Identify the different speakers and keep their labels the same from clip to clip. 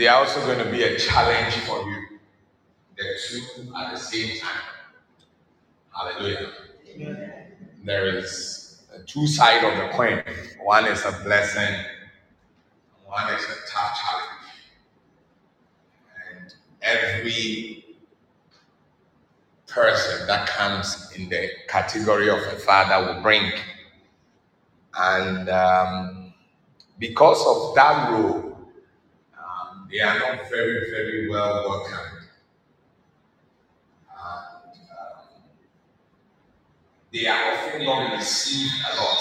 Speaker 1: they are also going to be a challenge for you. The two at the same time. Hallelujah. There is a two side of the coin. One is a blessing, one is a tough challenge. And every person that comes in the category of a father will bring. And um, because of that role, they are not very, very well welcomed. And, um, they are often not received a lot.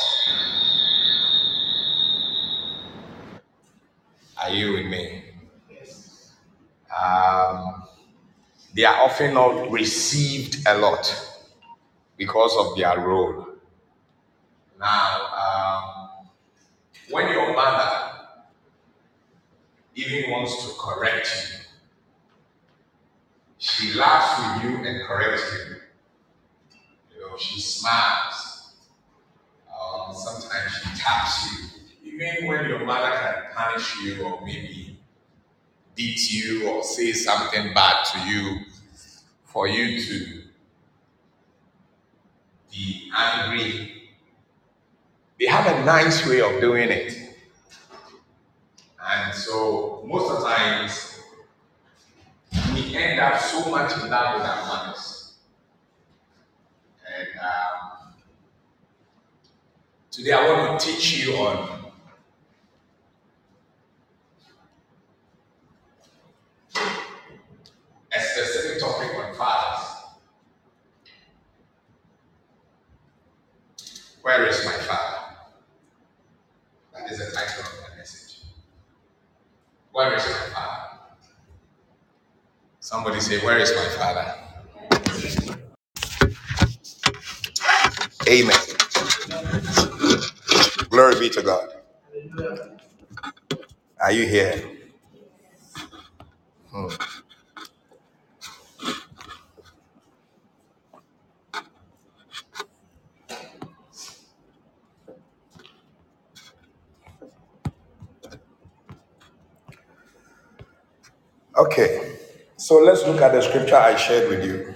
Speaker 1: Are you with me? Um, they are often not received a lot because of their role. Now, um, when your mother even wants to correct you, she laughs with you and corrects you. You know, she smiles. Um, sometimes she taps you. Even when your mother can punish you or maybe beat you or say something bad to you for you to be angry. They have a nice way of doing it. And so most of the times we end up so much in love with our mothers. And um, today I want to teach you on a specific topic on fathers. Where is my father? That is the title of my message. Where is my father? Somebody say, Where is my father? Amen. Glory be to God. Are you here? Hmm. Okay, so let's look at the scripture I shared with you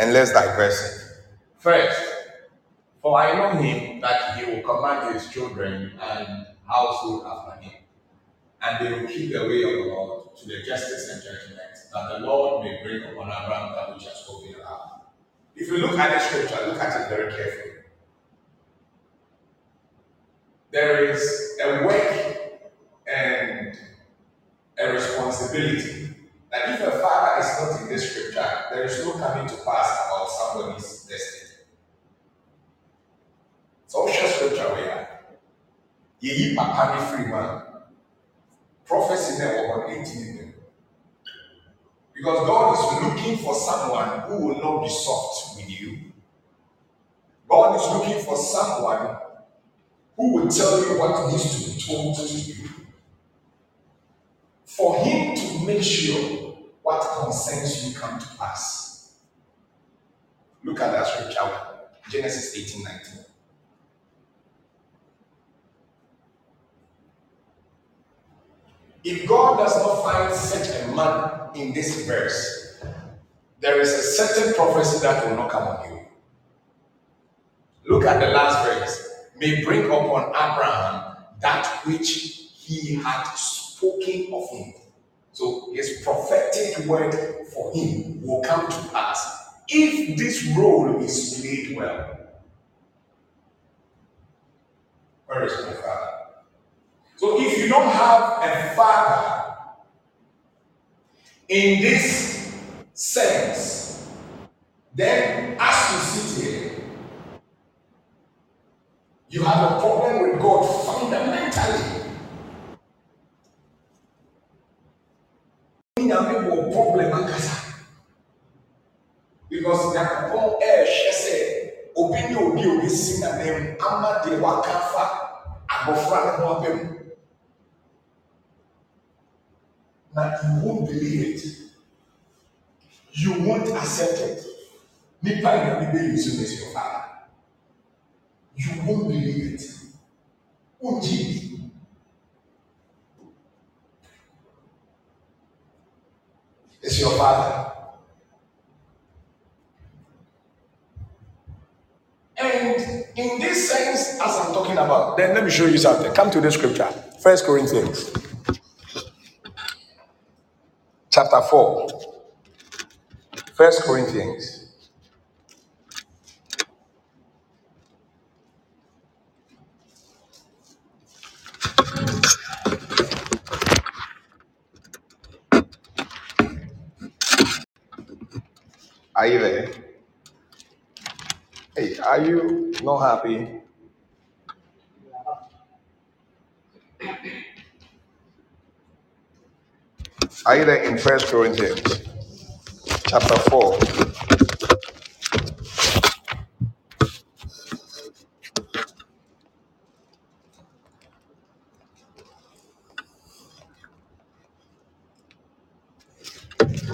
Speaker 1: and let's digress. First, for I know him that he will command his children and household after him, and they will keep the way of the Lord to the justice and judgment, that the Lord may bring upon Abraham that which has spoken about. If you look at the scripture, look at it very carefully. There is a work a responsibility that if a father is not in this scripture, there is no coming to pass about somebody's destiny. So, share scripture we are. Yeyi papa ne free man. Prophecy never on 18 Because God is looking for someone who will not be soft with you. God is looking for someone who will tell you what needs to be told to you for him to make sure what concerns you come to pass. Look at that scripture, Genesis 18 19. If God does not find such a man in this verse, there is a certain prophecy that will not come on you. Look at the last verse. May bring upon Abraham that which he had of him. So his prophetic word for him will come to pass if this role is played well. Where is my father? So if you don't have a father in this sense, then as you sit here, you have a problem with God fundamentally. abɔfra ne ho abɛm na you won't believe it. You won't accept it. Nipa nyame bɛ use you as your father you won't believe it. Wogye bi it's your father. And in this sense, as I'm talking about, then let me show you something. Come to the scripture. First Corinthians chapter 4. First Corinthians. Are you there? Hey, are you not happy? Are you there in First Corinthians chapter 4?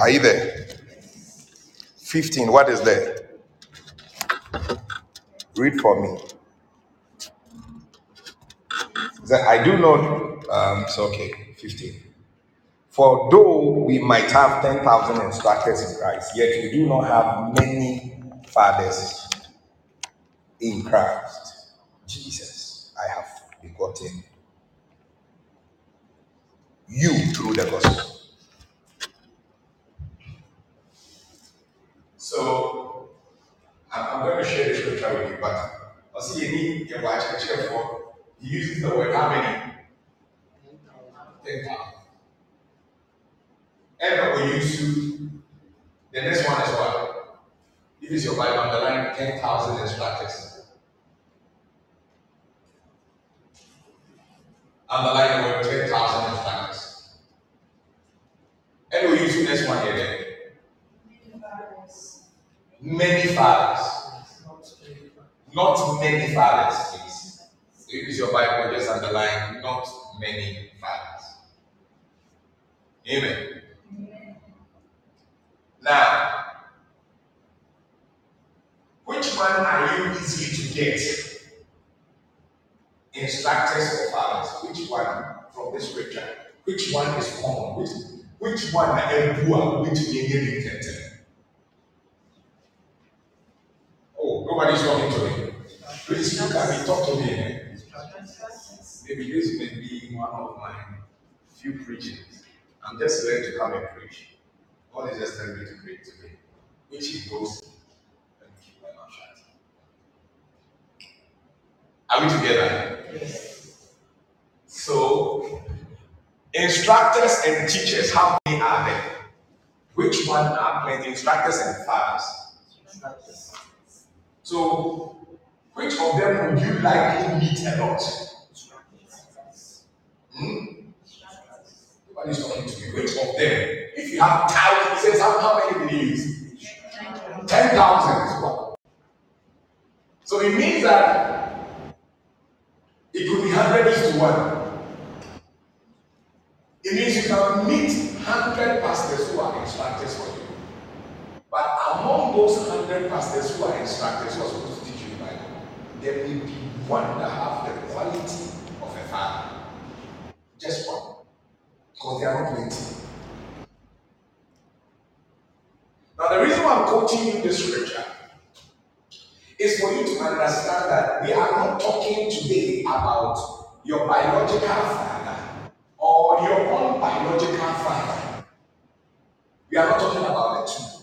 Speaker 1: Are you there? 15. What is there? Read for me. That I do not. Um, it's okay. 15. For though we might have 10,000 instructors in Christ, yet we do not have many fathers in Christ. Jesus, I have begotten you through the gospel. So, I'm, I'm going to share the scripture with you, but I'll you check for. He uses the word how many? 10,000. Ever we use to, the next one is what? If it's your Bible, underline 10,000 instructors. Underline the word 10,000 instructors. And we use the next one here then. Many fathers. Not many fathers, please. If it's your Bible, just underline not many fathers. Amen. Amen. Now, which one are you easy to get? Instructors or fathers? Which one from the scripture? Which one is common? Which, which one are Ebua, which you get Oh, nobody's talking to me. Please look at me, talk to me. eh? Maybe this may be one of my few preachings. I'm just learning to come and preach. God is just telling me to preach today, which he goes. Let me keep my mouth shut. Are we together? Yes. So, instructors and teachers, how many are there? Which one are plenty? Instructors and fathers. So, which of them would you likely meet a lot? Hmm? Nobody's talking to me. Which of them? If you have thousands, says, how, many will you use? 10,000 is what? So it means that it could be 100 to 1. It means you can meet 100 pastors who are instructors for you. But among those 100 pastors who are instructors who to teach you the Bible, there may be one that have the quality of a father. Just one. Because they are not plenty. Now, the reason why I'm quoting you this scripture is for you to understand that we are not talking today about your biological father or your own biological father. We are not talking about the two.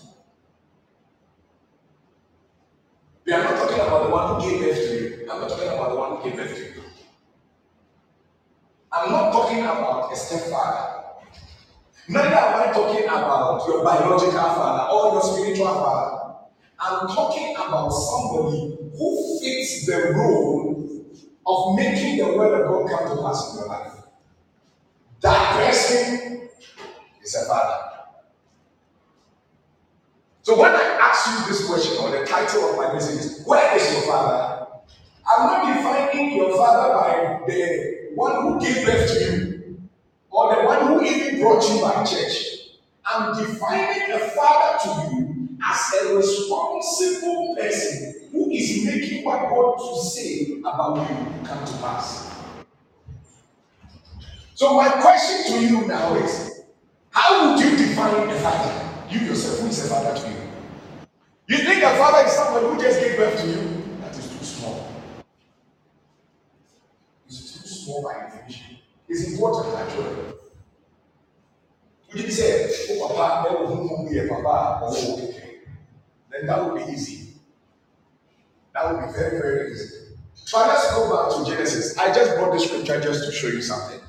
Speaker 1: We are not talking about the one who gave birth to you. I'm not talking about the one who gave birth to you. I'm not talking about a stepfather. Neither am I talking about your biological father or your spiritual father. I'm talking about somebody who fits the role of making the word of God come to pass in your life. That person is a father. So when I ask you this question, or the title of my message is, Where is your father? I'm not defining your father by the one who gave birth to you, or the one who even brought you by church. I'm defining a father to you as a responsible person who is making what God to say about you come to pass. So my question to you now is, how would you define a father? You yourself, who is a father to you? You think a father is somebody who just gave birth to you? That is too small. It's too small by definition. It's important actually. Would you say, oh papa, never who be a papa, oh okay. Then that would be easy. That would be very, very easy. But let's go back to Genesis. I just brought the scripture just to show you something.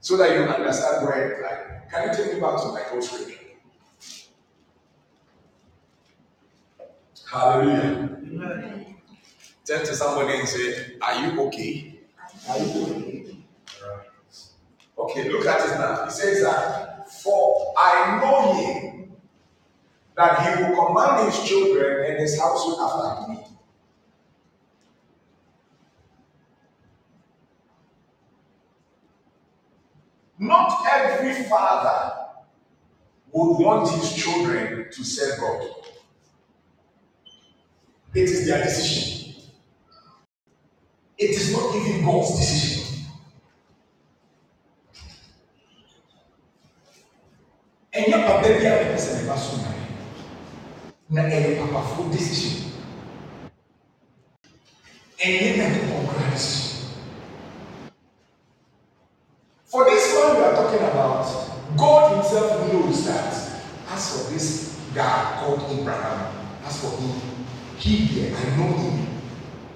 Speaker 1: So that you understand where it like. Can you take me back to my old scripture? Hallelujah. Turn to somebody and say, Are you okay? Are you okay? Okay, look at it now. He says that, For I know him that he will command his children and his household after me. Not every father would want his children to serve God. It is their decision. It is not even God's decision. ɛnyɛ papa bi a bɛpɛ sɛ ne ba so nyame na ɛyɛ decision ɛnyɛ nyankopɔn kora decision for this one we are talking about god himself knows that as for this guy called abraham as for him he there, I know him.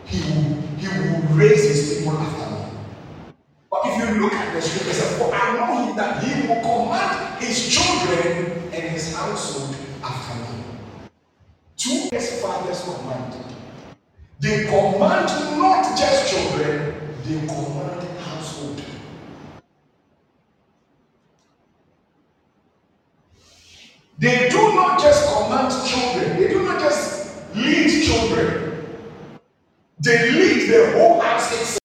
Speaker 1: He will, he will raise his people after me. But if you look at the scripture, for I know him that he will command his children and his household after me. Two as fathers command. They command not just children, they command household. They do not just command children, they do They lead the whole house itself.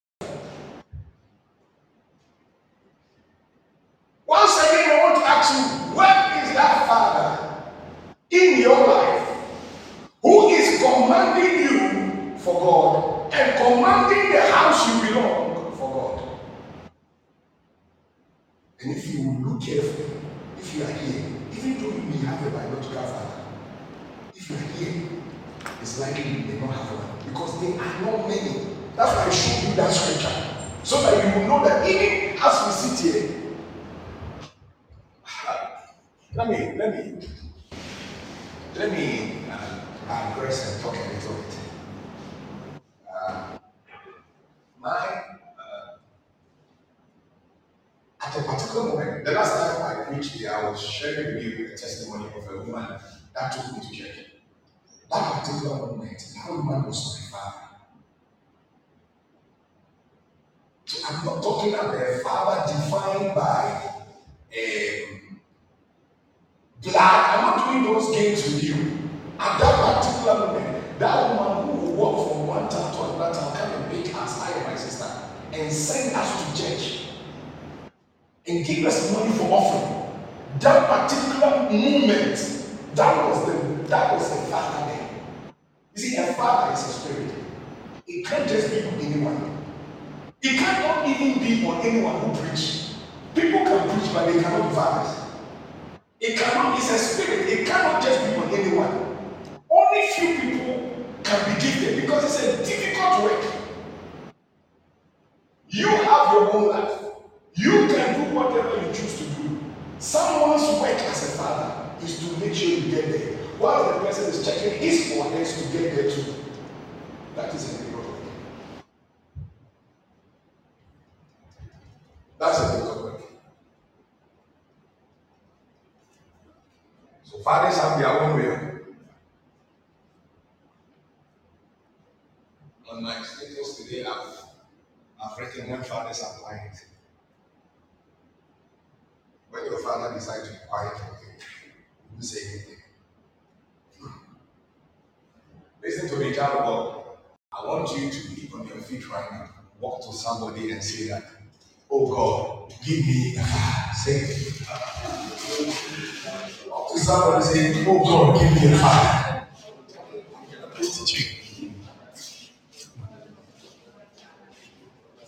Speaker 1: Here, I was sharing with you a testimony of a woman that took me to church. That particular moment, that woman was my father. So I'm not talking about a father defined by um, blood. I'm not doing those games with you. At that particular moment, that woman who will walk from one town to another town come and pick us, I and my sister, and send us to church and give us money for offering. That particular moment, that was the that was the father there. You see, a father is a spirit. It can't just be on anyone. It cannot even be on anyone who preach. People can preach, but they cannot be fathers. It cannot, it's a spirit. It cannot just be on anyone. Only few people can be gifted because it's a difficult work. You have your own life. You can do whatever you choose to do. Someone's work as a father is to make sure you get there while the person is checking his or hers to get there too. That is a big problem. That's a big problem. So fathers have their own way. On my status today, I've, I've written when fathers are quiet. Father decides to be quiet, you say anything. Listen to me, child of God. I want you to be on your feet right now. Walk to somebody and say that, Oh God, give me a. Say. Walk to somebody and say, Oh God, give me a fire.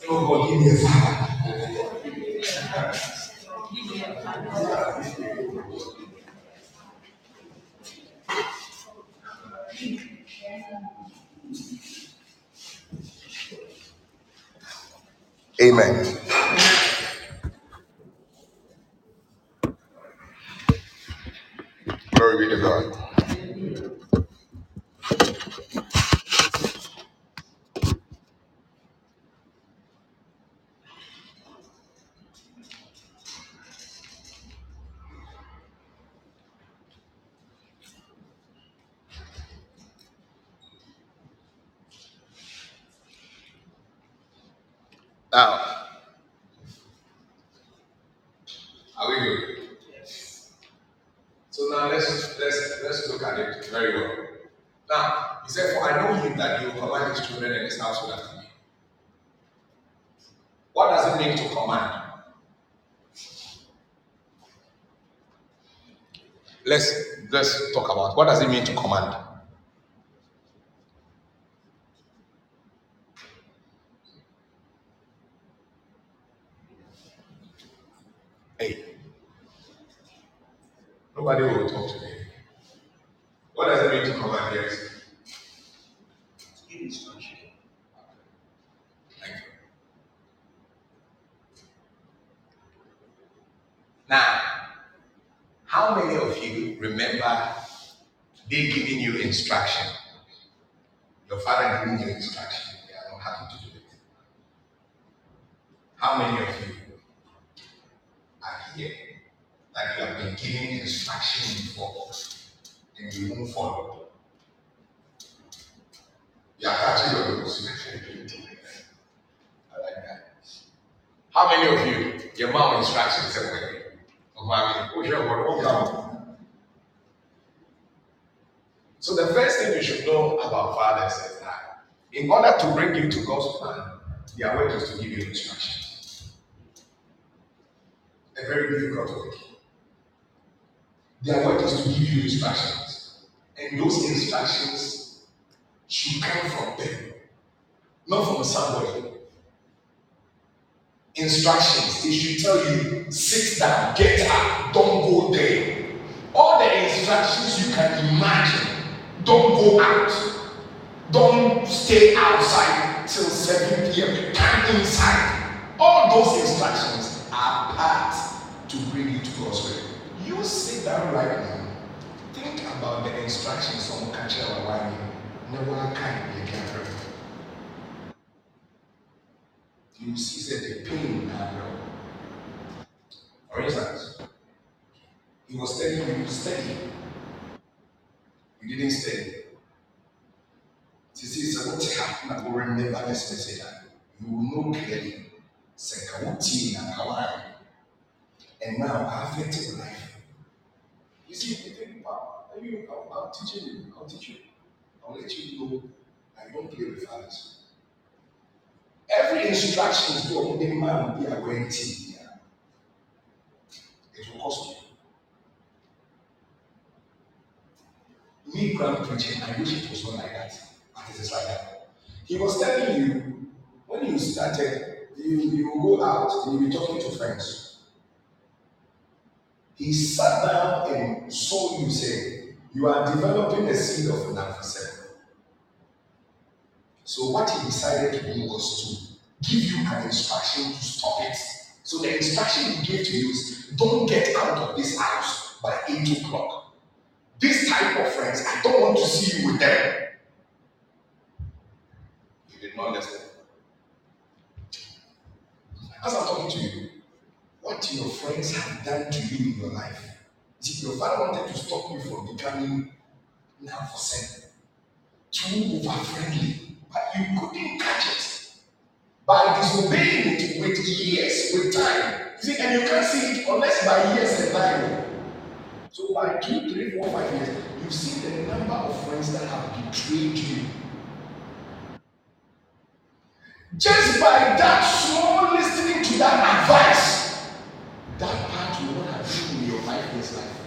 Speaker 1: Oh God, give me a fire. Amen. Glory be to God. Now, are we good? So now let's let's let's look at it very well. Now, he said, For I know him that he will command his children and his household after me. What does it mean to command? Let's let's talk about what does it mean to command? Hey, nobody will talk to me. What does it mean to command? Yes.
Speaker 2: Give instruction.
Speaker 1: Thank you. Now, how many of you remember they giving you instruction? Your father giving you instruction. You are not happy to do it. How many of you are here that you have been given instruction before and you won't follow? You are catching your nose. I like that. How many of you, your mom instructions said, "Wait, oh, mommy, who's your word? What come?" So the first thing you should know about fathers is that in order to bring you to God's plan, their work is to give you instructions. A very difficult work. Their work is to give you instructions. And those instructions from them, not from somebody. Instructions, they should tell you, sit down, get up, don't go there. All the instructions you can imagine, don't go out, don't stay outside till 7 p.m., come inside. All those instructions are part to bring you to God's way. You sit down right now, think about the instructions can tell why you never can you see that the pain now, For instance, he was telling you to study. You didn't study. Sisi sɛ wote ha na woremember this message a, you will know clearly sɛ ka wotie na ka woayɛ. And now I affect your life. You see, you think about, maybe I'll, I'll teach you, I'll teach you. I'll let you know I don't play with others. Every instruction is what the man will be to. It will cost you. Me grand preaching, I wish it was not like that, but it is like that. He was telling you when you started, you, you will go out and you'll be talking to friends. He sat down and saw you say, You are developing a seed of narcissism. So what he decided to do was to give you an instruction to stop it. So the instruction he gave to you is don't get out of this house by 8 o'clock. This type of friends, I don't want to see you with them. You did not listen. As I'm talking to you, what your friends have done to you in your life. See, your father wanted to stop you from becoming now for sin, too over friendly, but you couldn't catch it by disobeying it with years, with time. You see, and you can't see it unless by years and time. So by two, three, four, five years, you see the number of friends that have betrayed you. Just by that small listening to that advice, that Mm. been in your five years life.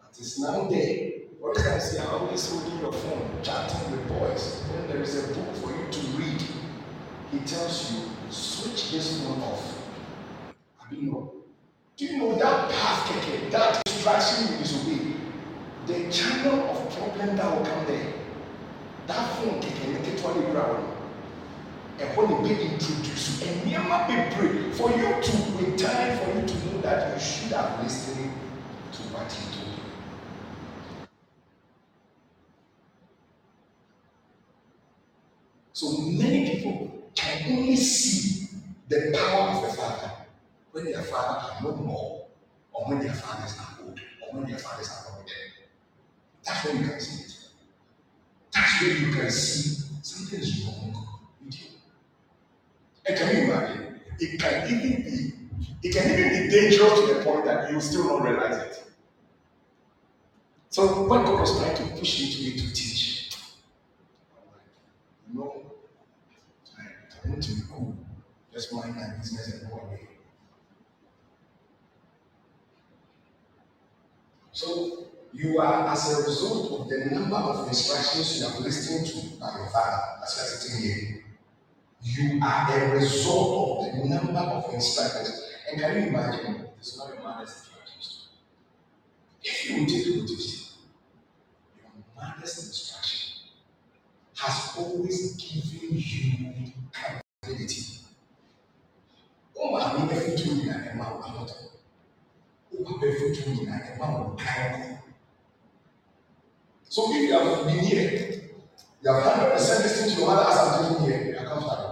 Speaker 1: But it's now there. For instance, you're always holding your phone, chatting with boys. When there is a book for you to read, he tells you, switch this phone off. I don't know. Do you know that path, keke, that distraction you disobey? The channel of problem that will come there. That phone, keke, make it one ground. Ɛhɔ na ebi introduce nneɛma bebree for you to with time for you to know that you should have lis ten to what he told you. So many people can only see the power of the father when their father are no more, or when their fathers are old, or when their fathers are not there. That's when you can see it. That's when you can see something is wrong with. And can you imagine? It can even be, it can even be dangerous to the point that you still not realize it. So when God was trying to push me to me to teach, I'm like, I, I want to be cool. Just mind my business and go away. So you are as a result of the number of instructions you have listened to by your father as you are sitting here. You are a result of the number of instructions. And can you imagine? It's not your mother's instructions. If you take notice, your mother's instruction has always given you capability. Ó máa ní yìí náà ẹ̀ máa wà lọ́tọ̀. Ó máa bẹ fún tó yìí náà ẹ̀ máa wọ̀ káyọ̀. So if you have been here, you have hundred percent listening to your mother as I'm doing here, you are comfortable.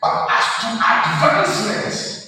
Speaker 1: But as to advancement,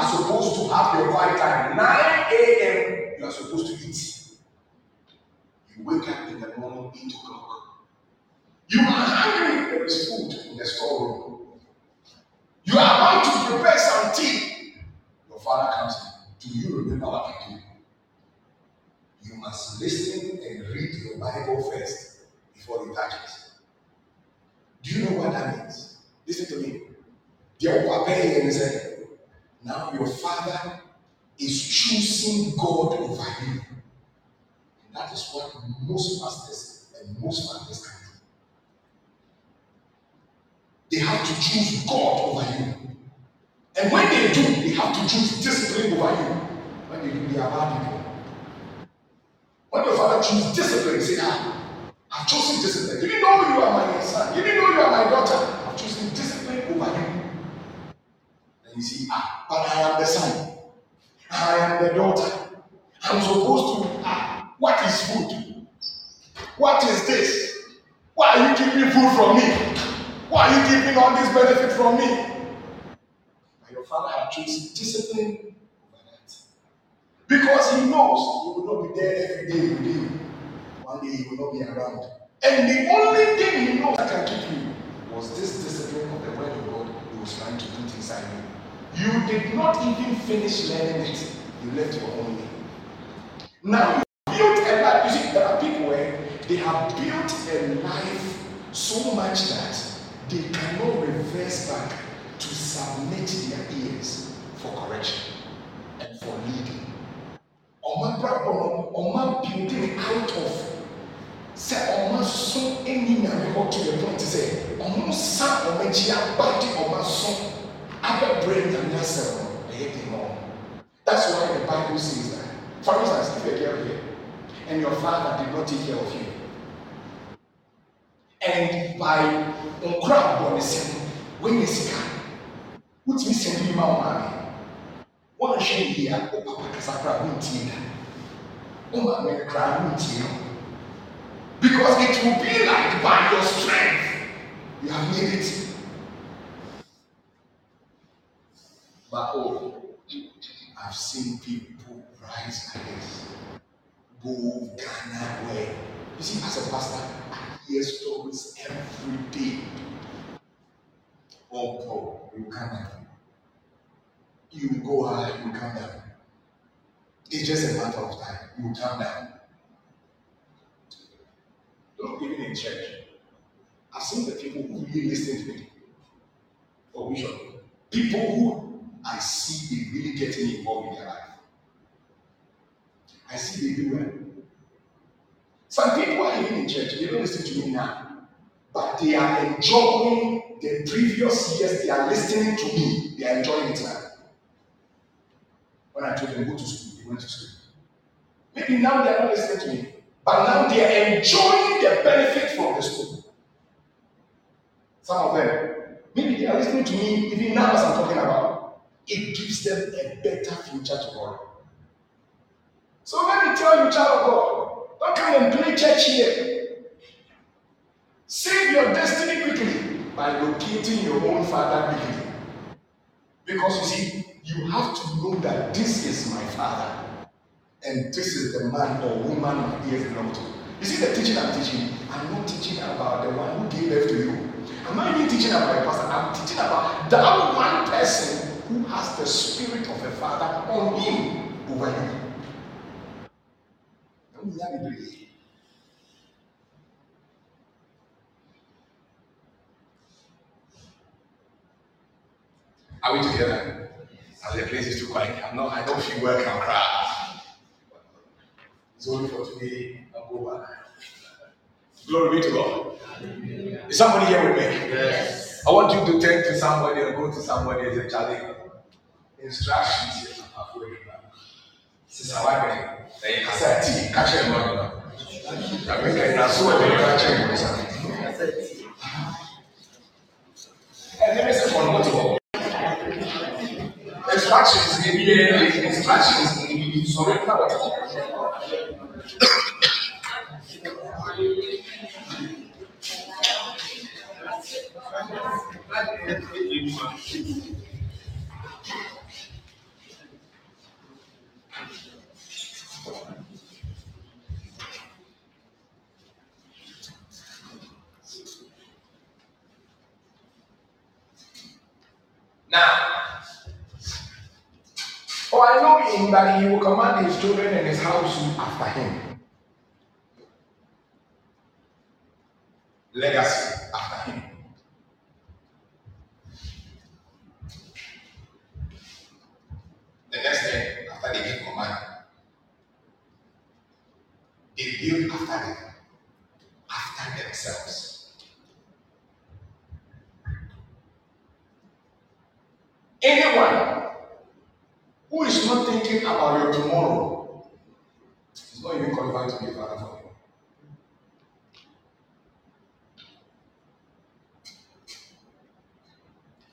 Speaker 1: are supposed to have your quiet time. 9 a.m. You are supposed to eat. You wake up in the morning, 8 o'clock. You are hungry, there is food in the storeroom. You are about to prepare some tea. Your father comes in. Do you remember what I do? You must listen and read your Bible first before you touch it. Do you know what that means? Listen to me. Deɛ ɔkɔ abɛyɛ ne sɛ, now your father is choosing God over you. And that is what most pastors and most fathers can do. They have to choose God over you. And when they do, they have to choose discipline over you. When they do, they are bad people. When your father chooses discipline, say, ah, I've chosen discipline. You didn't know you are my son. You didn't know you are my daughter. I've chosen discipline you see, ah, but I am the son. I am the daughter. I'm supposed to, ah, what is food? What is this? Why are you keeping food from me? Why are you keeping all this benefit from me? And your father had chosen discipline over that. Because he knows you will not be there every day with him. One day he will not be around. And the only thing he knows that can keep you was this discipline of the word of God he was trying to put inside you. You did not even finish learning it. You left your own way. Now you built a life. You see, there are people where they have built a life so much that they cannot reverse back to submit their ears for correction and for leading. Ọma brabọ no, ọma building out of sɛ ɔma so ani nyame hɔ to the point sɛ ɔmo sa ɔmo akyi aba de ɔma so abɛbrɛ nyame asɛm no ɛyɛ them all. That's why the Bible says that. For instance, if you're a girl here and your father did not take care of you, and by nkora abɔnesɛm wɔnyɛ sika wotumi sɛn bi ma wo maame wɔnhwɛ yie a wo papa kasa kora wontie da wo maame kora wontie no because it will be like by your strength you have made it but oh I've seen people rise like this go Ghana where you see as a pastor hear stories every day. Oh, Paul, you come down. You go high, you come down. It's just a matter of time. You come down. Don't even in church. I've seen the people who really listen to me. Oh, Bishop. People who I see they really getting involved in their life. I see they do well. Some people are even in church, they don't listen to me now, but they are enjoying the previous years, they are listening to me, they are enjoying it now. When I told them go to school, they went to school. Maybe now they are not listening to me, but now they are enjoying the benefit from the school. Some of them, maybe they are listening to me even now as I'm talking about. It gives them a better future tomorrow. So let me tell you, child of God, don't come and play church here. Save your destiny quickly by locating your own father quickly. Because you see, you have to know that this is my father. And this is the man or woman my ears belong to. You see, the teaching I'm teaching, I'm not teaching about the one who gave birth to you. I'm not even teaching about a pastor. I'm teaching about that one person has the spirit of a father on him over you. Are we together? As the place is too quiet. I'm not, I don't feel welcome, crowd. It's only for today. I'll go back. Glory be to God. Is somebody here with me? Yes. I want you to turn to somebody and go to somebody as a child. instructions yɛ papaafo adwuma sisa wadɛ ɛyɛ kasa ti kakyɛ mu adwuma abɛka yɛ naso wɔ dɛm kakyɛ mu sa ɛne bɛ sɛ fɔn moto hɔ instructions yɛ bi yɛ instructions yɛ bi sɔrɔ ɛna wɔ Thank you. Now, for I know him that he will command his children and his household after him. Legacy after him. The next day, after they give command, they build after them, after themselves. Anyone who is not thinking about your tomorrow is not even qualified to be a father for you.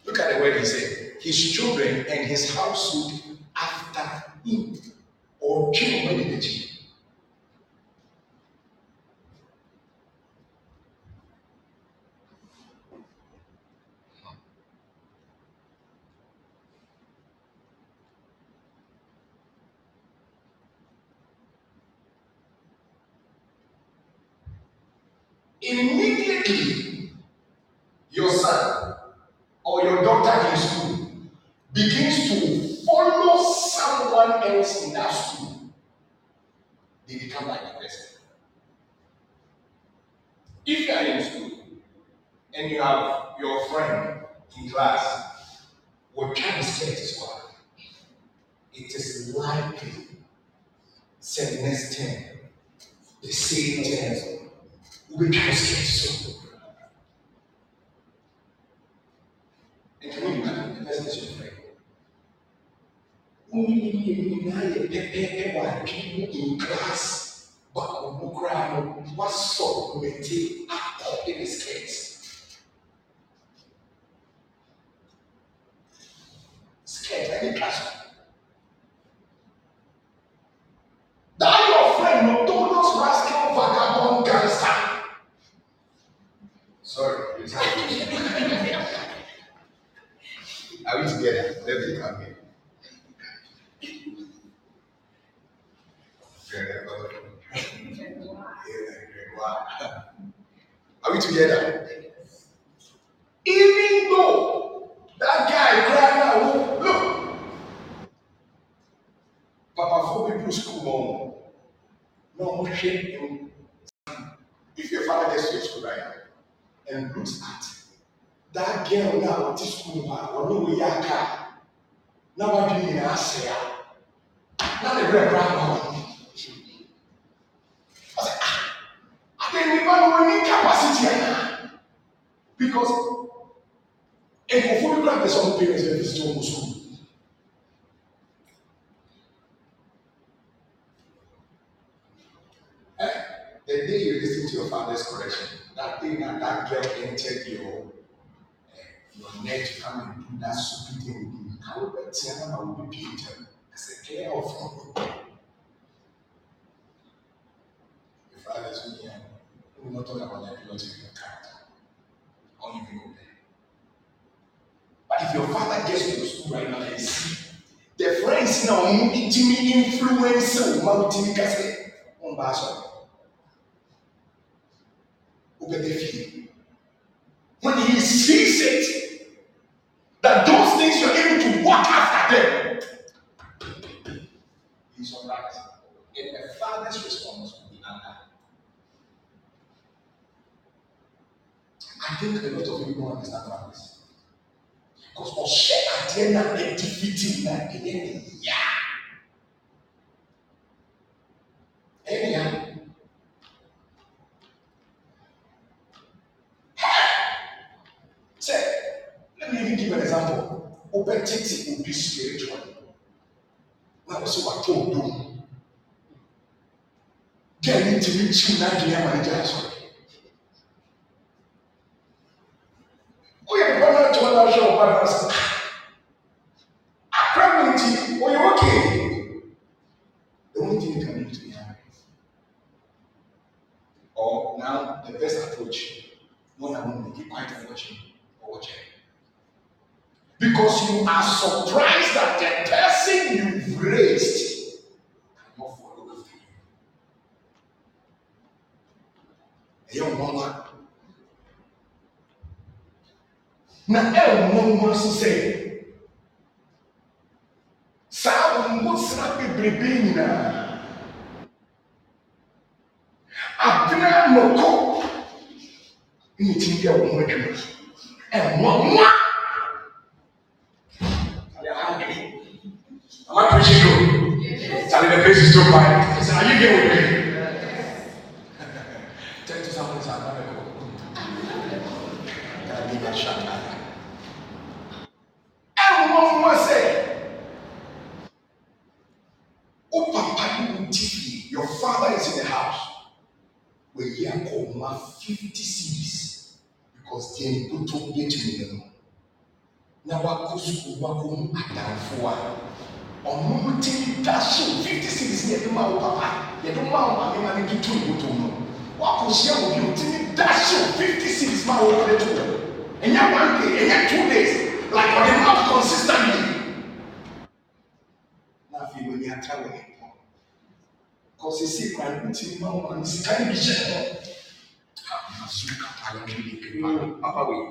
Speaker 1: Look at the word he said. His children and his household after him. Or children in the Immediately, gets to school right now and see. The friends now who intimi influence wo ma wotimi ka sɛ ɔmba asɔre wobɛbɛ fie when he sees it adeɛ na ɛdifiti na ɛyɛ ne ya. Ɛyɛ ya. Sɛ let me give an example. Wobɛtete obi spiritual. Na wɔsɛ watɔ odom gɛɛ ne ntumi kyiw n'adwene ama ne gya asɔre na ɛwɔ nwa so sɛ saa ɔnwosra bebrebe nyinaa. Abena nnɔkɔ ne ti yɛ wɔn ho adwuma. Ɛmmoa mmoa. Ale ahadwe
Speaker 2: ama pɛsi do sale bɛ so
Speaker 1: pa sɛ ayɛ yɛ wɔ dɛ that shoe fifty six yɛ de ma wo papa yɛ de ma wo maame ma ne de tu ewu to mu wakɔ hyia wo bi o ti ni that shoe fifty six ma wo de tu mu ɛnya one day ɛnya two days like ɔde ma wo consistently na afei wo ni ata wɔ yɛ pɔ kɔsi si kwan ko ti ma wo ma ne sika bi hyɛ hɔ
Speaker 2: a su kapa yɛ ne pepa papa wo yi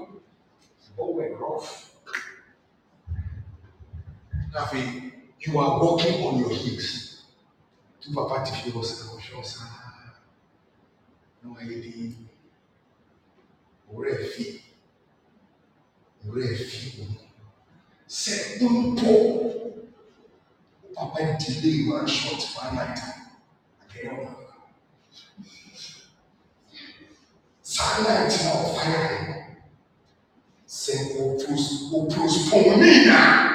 Speaker 2: o wɛ rough.
Speaker 1: Na afei you are walking on your heels tó papa ti fi ọsẹ ọsẹ ọsẹ ní wọn yé ní òwúrọ̀ ẹ̀fí òwúrọ̀ ẹ̀fí wọn sẹ ń pọ papa delay one shot one night akẹ́yọ̀ wọn saa night náà ọ̀fà yà sẹ o postpone
Speaker 3: ní.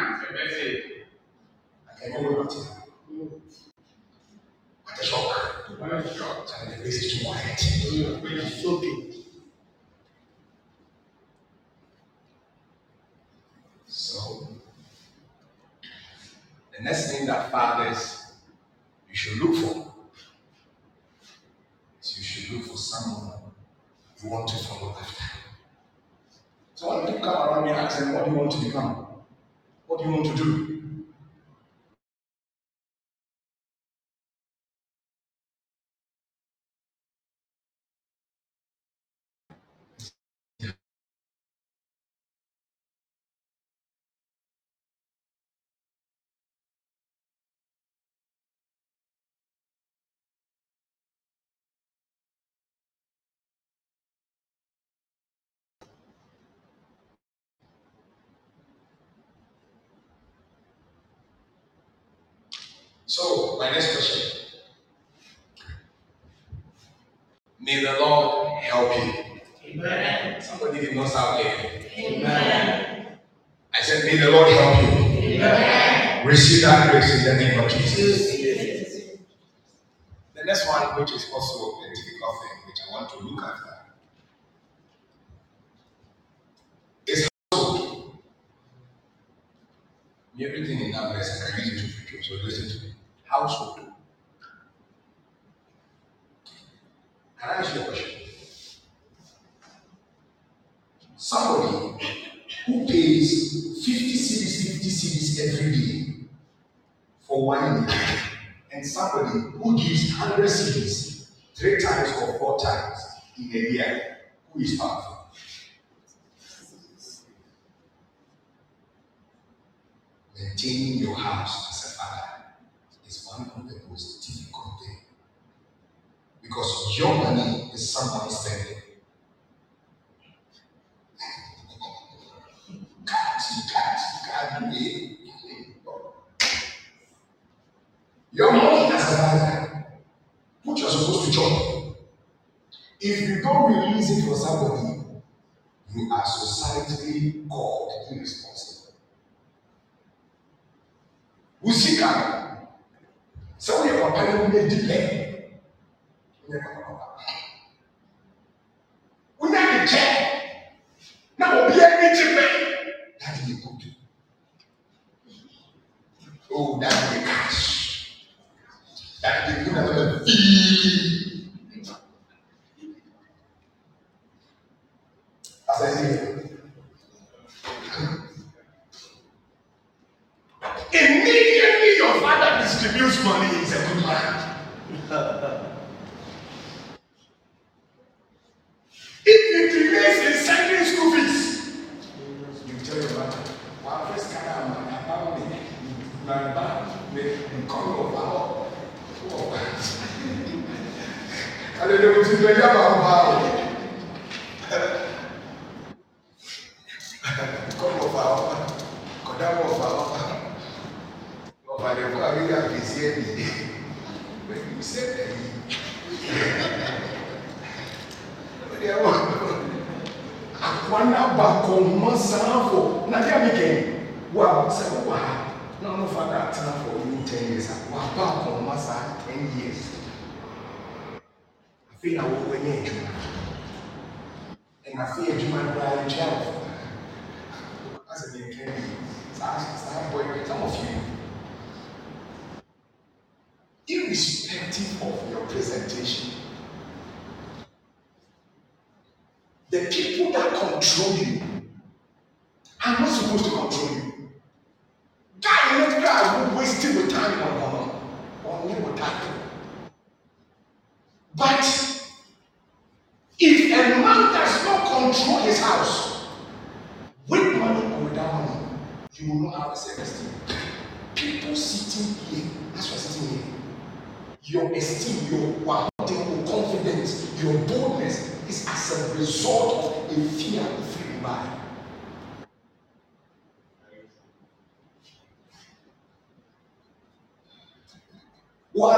Speaker 1: So, my next question. May the Lord help you.
Speaker 3: Amen.
Speaker 1: Somebody did not sound there.
Speaker 3: Amen.
Speaker 1: I said, May the Lord help you.
Speaker 3: Amen.
Speaker 1: Receive that grace in the name of Jesus.
Speaker 3: Yes.
Speaker 1: The next one, which is also a difficult thing, which I want to look at, is household. Everything in that verse, I can use it to preach, so listen to me. Household. Can I ask you a question? Somebody who pays 50 cities, 50 cities every day for year, and somebody who gives 100 cities three times or four times in a year, who is powerful? Maintaining your house is one of the most difficult things because your money is someone's spending. Can't, you can't, you can't it. Your money as a father, what you're supposed to chop. If you don't release it for somebody, you are societally called irresponsible. Usika, sɛ wakati me jipya. Irrespective of your presentation. The people that control you O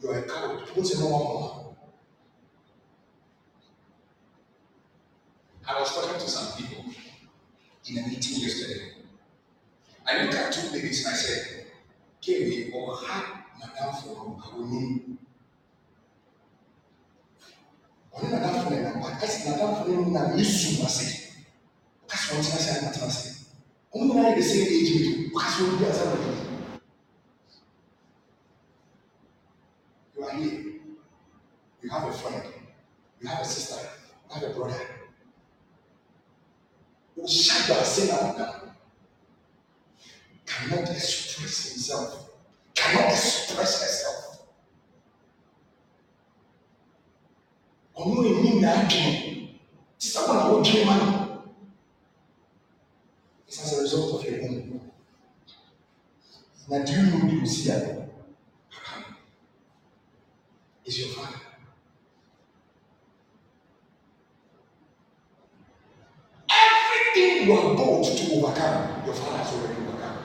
Speaker 1: you are a coward. People say, no, no, no. I was talking to some people in a meeting yesterday. I looked at two ladies and I said, Kerry or ha madam for Awoni. Ɔne madam for na ba kasi madam for no na ne su ase. Kasi wɔn tena se ana tena se. Wɔn nyinaa yɛ the same age mate. Kasi wɔn bi asa na bi. You are here. You have a friend. You have a sister. You have a brother. Oshada Senana cannot express himself, cannot express herself. Ọmọ èmi nà adwene ti sá wọn àwọn dwene ma no. It's as a result of your home. Na do you know the Usia? Is your father. You are bold to overcome, your father has already overcome.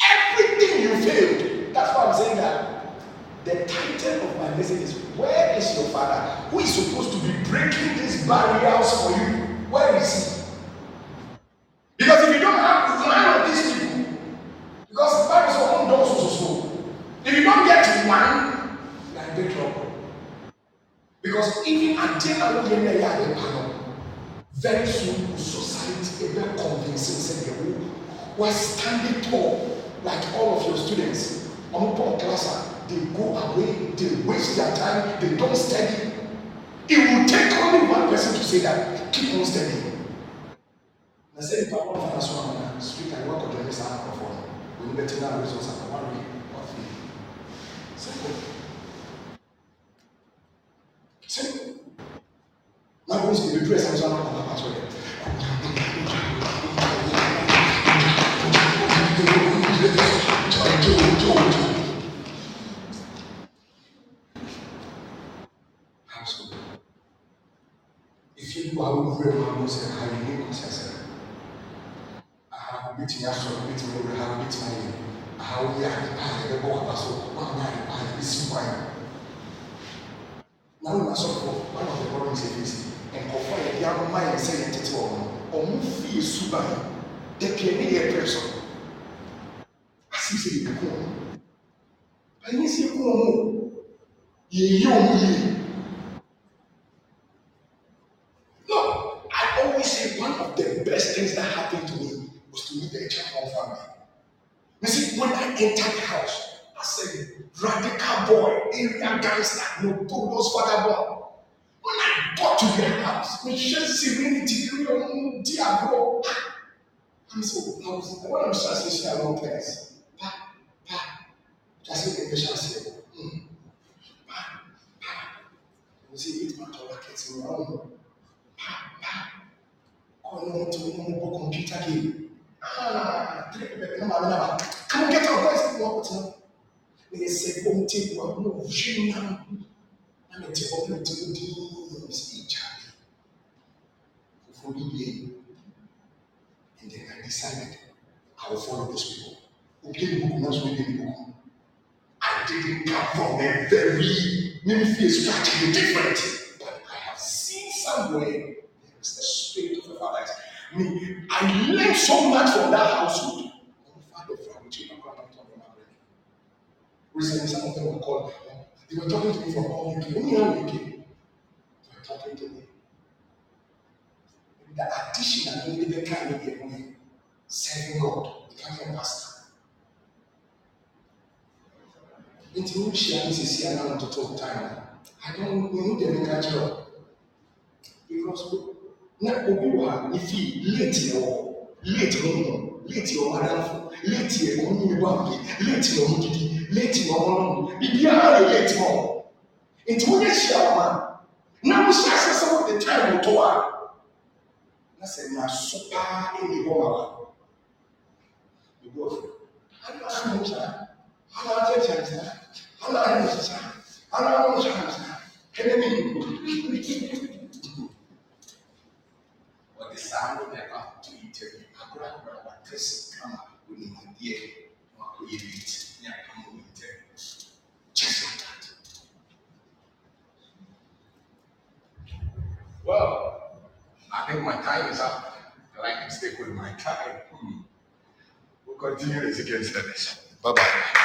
Speaker 1: Everything you failed. That's why I'm saying that the title of my message is Where is your father? Who is supposed to be breaking these barriers for you? Where is he? Because if you don't have one of these people, because Bible says one door so so. If you don't get one, you're in big trouble. Because even until I don't get there, panel, very soon the society ebe convince you say you were standing tall like all of your students. Omupon classa dey go away dey waste their time they don study. It will take only one person to say that keep on studying. Na say nipa wọn fana so àwọn na speaker I wọn kọjọ ní sáà nkurọfọ wọn bẹ ti náà results àná wọn rí wọn fi sẹkọ sẹkọ na wọn sì ebi dress persona con la paso If you do our prayer, I will say, I will make us I have meeting after meeting, I have meeting. I have the eye, the ball, so one eye, I will see why. Now, that's all. One of the problems is nkɔfo a yɛde ahoma yɛn sɛ yɛn tete wɔn wɔn fie suban dɛpɛ ne yɛ pere so asi sɛ yɛ kuku wɔn ayi sɛ kuku wɔn o yɛyɛ wɔn yie. No, I always say one of the best things that happened to me was to meet the Echafon family. You see, when I entered the house, I said, radical boy, area gangster, no father boy. When I got to their house, we shared serenity, we were dear bro. I'm so, I was, when I was translating along things, pa, pa, just like the patient said, hmm, pa, pa. We say, eat my toilet, it's wrong. Pa, pa. Call on to the mobile computer game. Ah, three. Come get our voice, no, no. They say, home table, no, shame, no nti ɔmo ti mo di mo si gya fufuo bi bie and then I decided I will follow those people obi ebi book na so ebi ebi book I didn't come from a very meaningful structure different but I have seen somewhere there is the spirit of father me I learned so much from that household. Recently, some of them were called They were talking to me from all UK. Only how UK. They were talking to me. The addition and only the kind of way serving God, becoming a pastor. nti wo hyia no sisi a na wɔtoto time I don't know the meka wo. because na obi wɔ ha ne fii late yɛ wɔ late no mu late yɛ wɔn adamfo late yɛ wɔn nyini bɔ ahobi late yɛ wɔn didi late wɔ hɔ no biribiara yɛ late hɔ nti wonyɛ hyia wɔ ma na wohyɛ asɛ sɛ wode time to a na sɛ naso paa ɛni hɔ ma wa mebuɔfrɛ anaa mokyɛa anaa kyɛkyɛnkyɛa anaa nhyɛkyɛa anaa mokyɛnkyɛa kɛnɛ me nyimpo wɔde saa no ne ɛba to interview. Akorakora watɛse kama onimadeɛ
Speaker 2: Well, I think my time is up. I like to stick with my time. Hmm. We'll continue the second service. Bye bye.